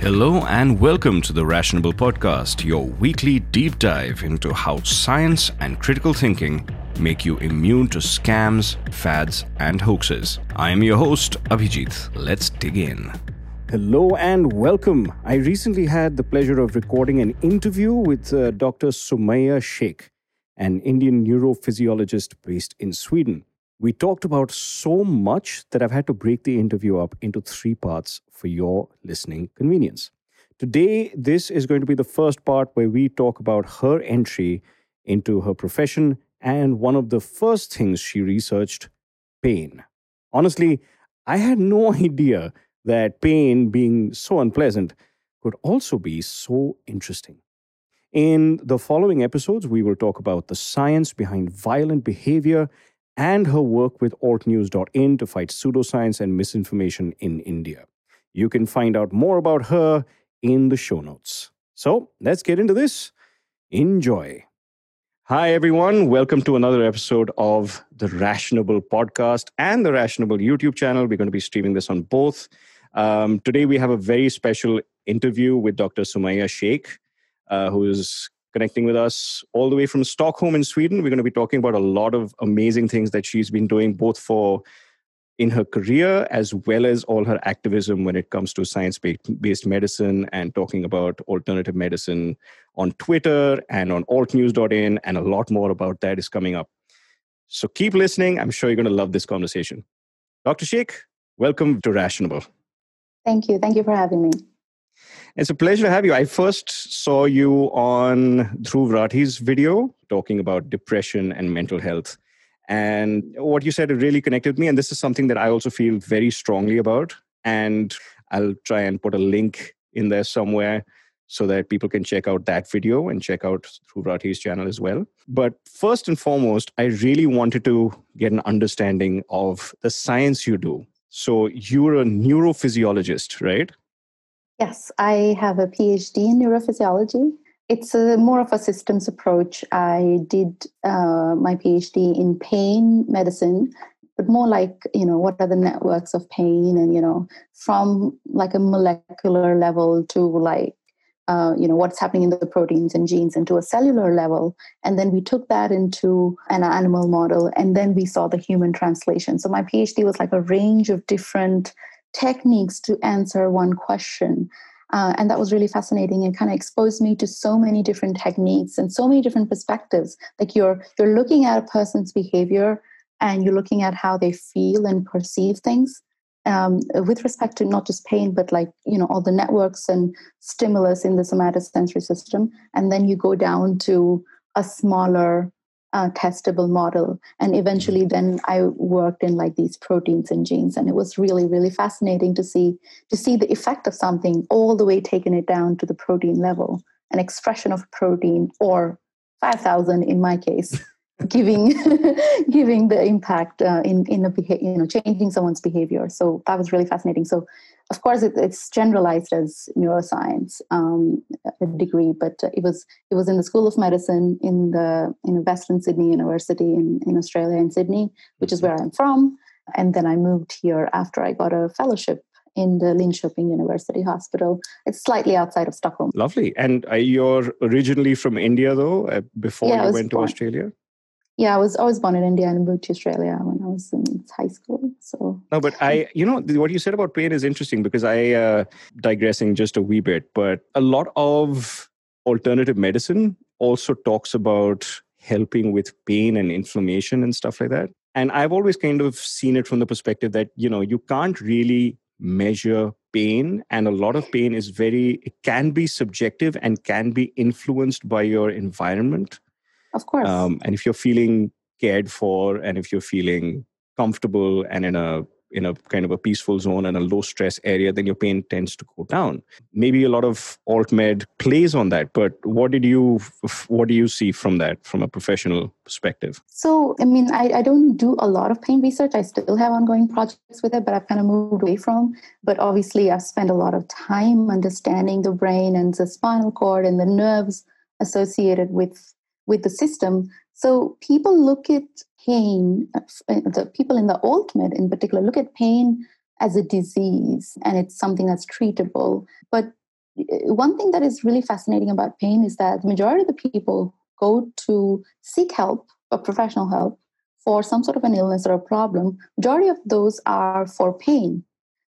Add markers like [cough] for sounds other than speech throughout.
Hello and welcome to the Rationable Podcast, your weekly deep dive into how science and critical thinking make you immune to scams, fads, and hoaxes. I am your host, Abhijit. Let's dig in. Hello and welcome. I recently had the pleasure of recording an interview with uh, Dr. Sumaiya Shaikh, an Indian neurophysiologist based in Sweden. We talked about so much that I've had to break the interview up into three parts for your listening convenience. Today, this is going to be the first part where we talk about her entry into her profession and one of the first things she researched pain. Honestly, I had no [laughs] idea that pain, being so unpleasant, could also be so interesting. In the following episodes, we will talk about the science behind violent behavior and her work with altnews.in to fight pseudoscience and misinformation in India. You can find out more about her in the show notes. So let's get into this. Enjoy. Hi, everyone. Welcome to another episode of the Rationable podcast and the Rationable YouTube channel. We're going to be streaming this on both. Um, today, we have a very special interview with Dr. Sumaiya Shaikh, uh, who is connecting with us all the way from Stockholm in Sweden. We're going to be talking about a lot of amazing things that she's been doing, both for in her career as well as all her activism when it comes to science based medicine and talking about alternative medicine on Twitter and on altnews.in, and a lot more about that is coming up. So keep listening. I'm sure you're going to love this conversation. Dr. Shaikh, welcome to Rationable. Thank you. Thank you for having me. It's a pleasure to have you. I first saw you on Dhruv Rathee's video talking about depression and mental health. And what you said really connected me. And this is something that I also feel very strongly about. And I'll try and put a link in there somewhere so that people can check out that video and check out Rathee's channel as well. But first and foremost, I really wanted to get an understanding of the science you do. So you're a neurophysiologist, right? Yes, I have a PhD in neurophysiology it's a, more of a systems approach. I did uh, my PhD in pain medicine, but more like you know what are the networks of pain, and you know from like a molecular level to like uh, you know what's happening in the proteins and genes into a cellular level. And then we took that into an animal model and then we saw the human translation. So my phd was like a range of different techniques to answer one question uh, and that was really fascinating and kind of exposed me to so many different techniques and so many different perspectives. Like you're you're looking at a person's behavior and you're looking at how they feel and perceive things um, with respect to not just pain, but like you know all the networks and stimulus in the somatosensory system. And then you go down to a smaller uh, testable model. And eventually then i worked in like these proteins and genes and it was really really fascinating to see to see the effect of something all the way taking it down to the protein level an expression of protein or 5000 in my case [laughs] giving [laughs] giving the impact uh, in in a beha- you know changing someone's behavior. So that was really fascinating. So of course it, it's generalized as neuroscience um, a degree but it was it was in the school of medicine in the in western sydney university in, in australia in sydney which is where i'm from and then i moved here after i got a fellowship in the Linköping University Hospital. It's slightly outside of Stockholm. Lovely. And you're originally from India, though, uh, before yeah, you went born. to Australia? yeah, I was always born in India and moved to Australia when was in high school. So no, but I, you know, what you said about pain is interesting because I, uh, digressing just a wee bit, but a lot of alternative medicine also talks about helping with pain and inflammation and stuff like that. And I've always kind of seen it from the perspective that you know you can't really measure pain and a lot of pain is very it can be subjective and can be influenced by your environment of course. Um, and if you're feeling cared for and if you're feeling comfortable and in a in a kind of a peaceful zone and a low stress area, then your pain tends to go down. Maybe a lot of alt med plays on that, but what did you what do you see from that from a professional perspective? So, I mean, I, I don't do a lot of pain research. I still have ongoing projects with it, but I've kind of moved away from. But obviously, I've spent a lot of time understanding the brain and the spinal cord and the nerves associated with with the system. So people look at pain, uh, the people in the alt med in particular look at pain as a disease and it's something that's treatable. But uh, one thing that is really fascinating about pain is that the majority of the people go to seek help or professional help for some sort of an illness or a problem. Majority of those are for pain.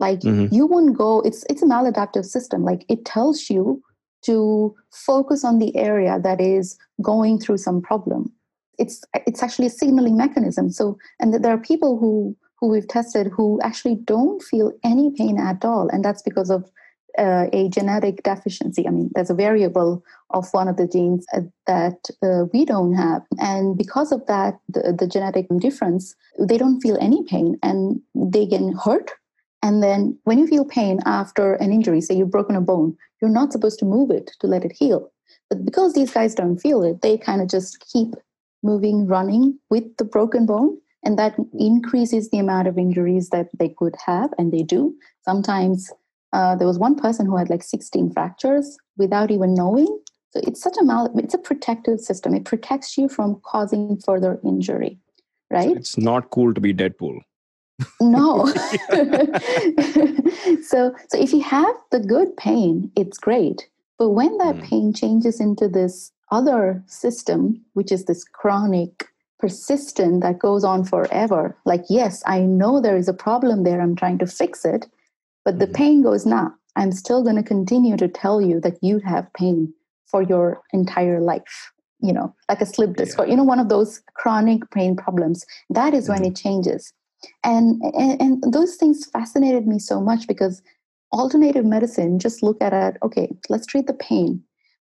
Like mm-hmm. you won't go, it's it's a maladaptive system. Like it tells you to focus on the area that is going through some problem it's it's actually a signaling mechanism. So and there are people who who we've tested who actually don't feel any pain at all and that's because of uh, a genetic deficiency. I mean there's a variable of one of the genes uh, that uh, we don't have. And because of that the, the genetic difference they don't feel any pain and they get hurt. And then when you feel pain after an injury say you've broken a bone you're not supposed to move it to let it heal. But because these guys don't feel it they kind of just keep moving, running with the broken bone. And that increases the amount of injuries that they could have, and they do. Sometimes uh, there was one person who had like 16 fractures without even knowing. So it's such a mal- it's a protective system. It protects you from causing further injury, right? It's not cool to be Deadpool. no. [laughs] [laughs] so so if you have the good pain, it's great. But when that mm. pain changes into this other system, which is this chronic, persistent that goes on forever. Like, yes, I know there is a problem there, I'm trying to fix it, but the mm-hmm. pain goes, nah, I'm still going to continue to tell you that you have pain for your entire life. You know, like a slip disc, yeah. or you know, one of those chronic pain problems. That is mm-hmm. when it changes. And, and and those things fascinated me so much because alternative medicine just look at it okay let's treat the pain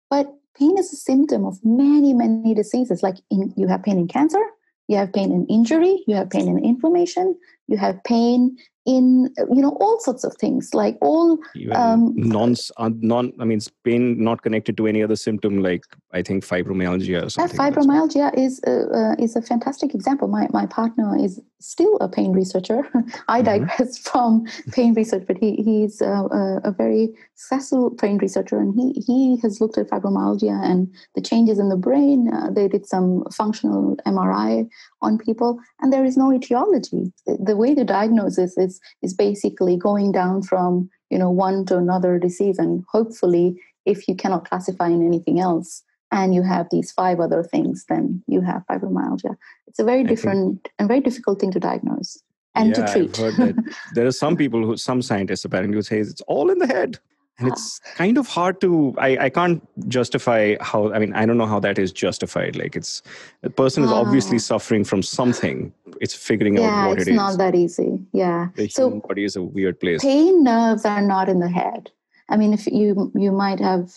but pain is a symptom of many, many diseases. Like in, you have pain in cancer, you have pain in injury, you have pain in inflammation, you have pain in you know all sorts of things like all um, non uh, non i mean pain not connected to any other symptom like i think fibromyalgia or something fibromyalgia is uh, uh, is a fantastic example. My my partner is still a pain researcher. [laughs] I mm-hmm. digress [laughs] from pain research but he he's a, a, very successful pain researcher and he he has looked at fibromyalgia and the changes in the brain. Uh, they did some functional mri on people and there is no etiology. The way to diagnose this is is basically going down from you know one to another disease. And hopefully if you cannot classify in anything else and you have these five other things then you have fibromyalgia. It's a very different and very difficult thing to diagnose and yeah, to treat. [laughs] there are some people who some scientists apparently who say it's all in the head and it's kind of hard to I, I can't justify how i mean i don't know how that is justified like it's a person is obviously ah. suffering from something it's figuring yeah, out what it's it is not that easy yeah the so human body is a weird place pain nerves are not in the head i mean if you you might have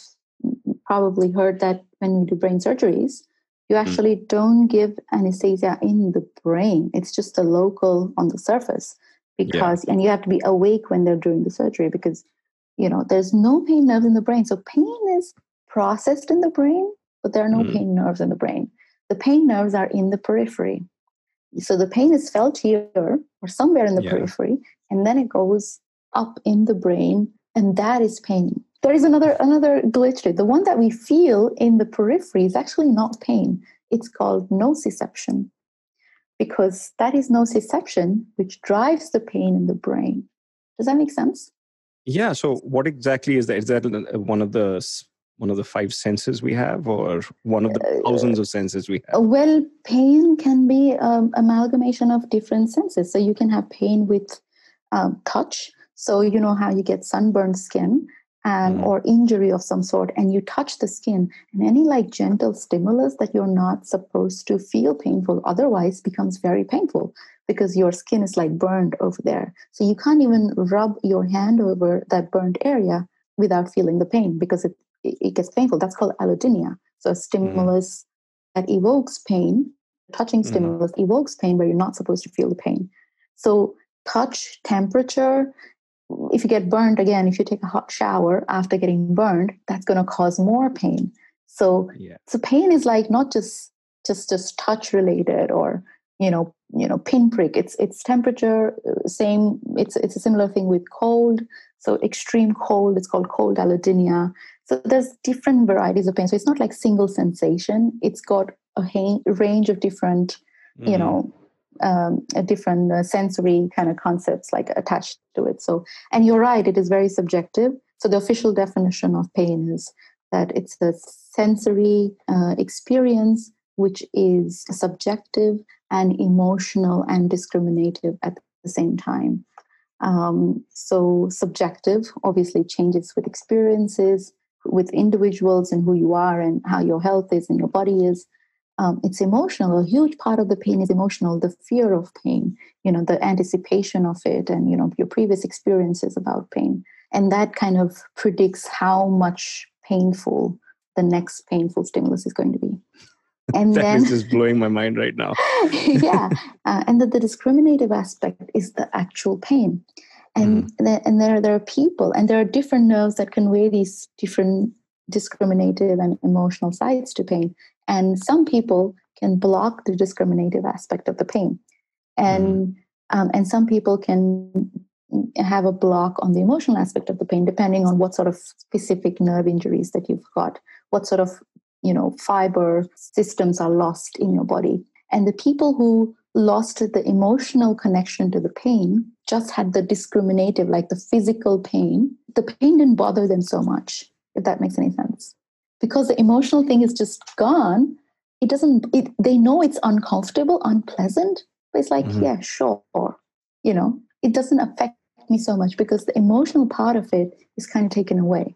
probably heard that when you do brain surgeries you hmm. actually mm. don't give anesthesia in the brain it's just a local on the surface because yeah. and you have to be awake when they're doing the surgery because you know there's no pain nerves in the brain. So pain is processed in the brain but there are no mm. pain nerves in the brain. The pain nerves are in the periphery. So the pain is felt here or somewhere in the yeah. periphery and then it goes up in the brain and that is pain. There is another another glitch to it. The one that we feel in the periphery is actually not pain. It's called nociception because that is nociception which drives the pain in the brain. Does that make sense yeah. So, what exactly is that? Is that uh, one of the one of the five senses we have, or one of the thousands of senses we have? Well, pain can be um, amalgamation of different senses. So you can have pain with um, touch. So you know how you get sunburned skin, and mm. or injury of some sort, and you touch the skin, and any like gentle stimulus that you're not supposed to feel painful otherwise becomes very painful because your skin is like burned over there. So you can't even rub your hand over that burned area without feeling the pain because it, it gets painful. That's called allodynia. So a stimulus mm. that evokes pain, touching mm-hmm. stimulus mm. evokes pain where you're not supposed to feel the pain. So touch, temperature. If you get burned again, if you take a hot shower after getting burned, that's going to cause more pain. So, Yeah. so pain is like not just just just touch related or you know you know pinprick. It's it's temperature. uh, Same. It's it's a similar thing with cold. So extreme cold. It's called cold allodynia. So there's different varieties of pain. So it's not like single sensation. It's got a range of different you Mhm. know um, different uh, sensory kind of concepts like attached to it. So and you're right it is very subjective. So the official definition of pain is that it's the sensory uh, experience which is subjective and emotional and discriminative at the same time. Um, so subjective obviously changes with experiences with individuals and who you are and how your health is and your body is um, it's emotional. A huge part of the pain is emotional. The fear of pain you know the anticipation of it and you know your previous experiences about pain. And that kind of predicts how much painful the next painful stimulus is going to be. [laughs] And That then is just blowing my mind right now. [laughs] yeah. Uh, and the, the discriminative aspect is the actual pain. And the, and there there are people and there are different nerves that convey these different discriminative and emotional sides to pain. And some people can block the discriminative aspect of the pain. And um, and some people can have a block on the emotional aspect of the pain depending on what sort of specific nerve injuries that you've got what sort of you know fiber systems are lost in your body. And the people who lost the emotional connection to the pain just had the discriminative like the physical pain the pain didn't bother them so much if that makes any sense. Because the emotional thing is just gone it doesn't it, they know it's uncomfortable unpleasant but it's like Mhm. yeah sure you know? It doesn't affect me so much because the emotional part of it is kind of taken away.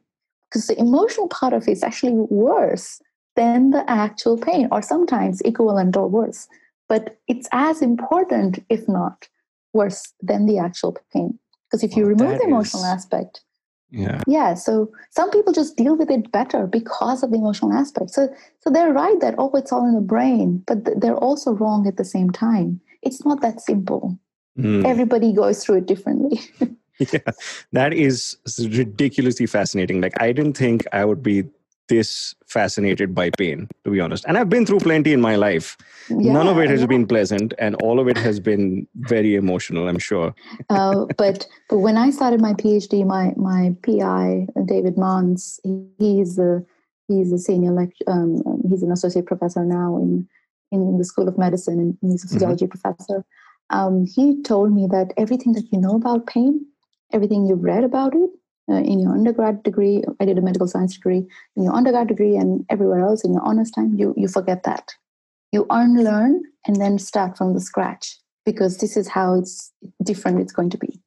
Because the emotional part of it is actually worse than the actual pain or sometimes equivalent or worse. But it's as important if not worse than the actual pain. Because if you remove the emotional is- aspect Yeah. yeah so some people just deal with it better because of the emotional aspect so so they're right that oh it's all in the brain but th- they're also wrong at the same time it's not that simple Mm. everybody goes through it differently [laughs] yeah, that is ridiculously fascinating. Like, I didn't think I would be this fascinated by pain, to be honest. And I've been through plenty in my life. None of it has yeah. been pleasant, and all of it has been very emotional, I'm sure. [laughs] uh, but but when I started my PhD, my my PI David Mahns, he, he's a he's a senior lect- um, he's an associate professor now in in the School of Medicine, and he's a Mhm. professor. Um, he told me that everything that you know about pain, everything you've read about it uh, in your undergrad degree, I did a medical science degree, in your undergrad degree, and everywhere else in your honors time, you you forget that. You unlearn and then start from the scratch because this is how it's different it's going to be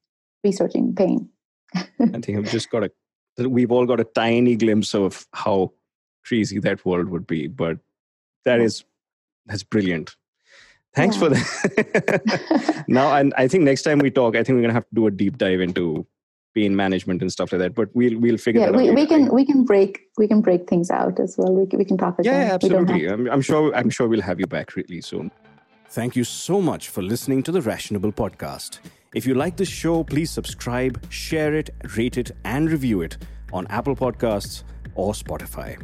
researching pain I think I've just got a, we've all got a tiny glimpse of how crazy that world would be, but that is that's brilliant. Thanks Yeah. for that. [laughs] now, and I think next time we talk, I think we're gonna have to do a deep dive into pain management and stuff like that. But we'll we'll figure yeah that out. we, we can we can break we can break things out as well we can, we can talk as Yeah, yeah, don't absolutely. I'm, I'm sure. I'm sure we'll have you back really soon. Thank you so much for listening to the Rationable podcast. If you like this show, please subscribe, share it, rate it, and review it on Apple Podcasts or Spotify.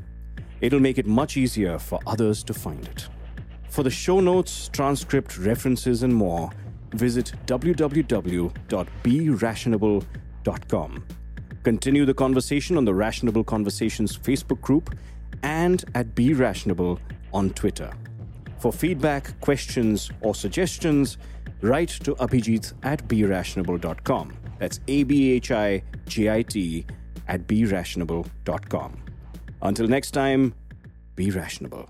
It'll make it much easier for others to find it. For the show notes, transcript, references, and more, visit www.berationable.com. Continue the conversation on the Rationable Conversations Facebook group and at Be Rationable on Twitter. For feedback, questions, or suggestions, write to Abhijit at berationable.com. That's A B H I J I T at berationable.com. Until next time, be rationable.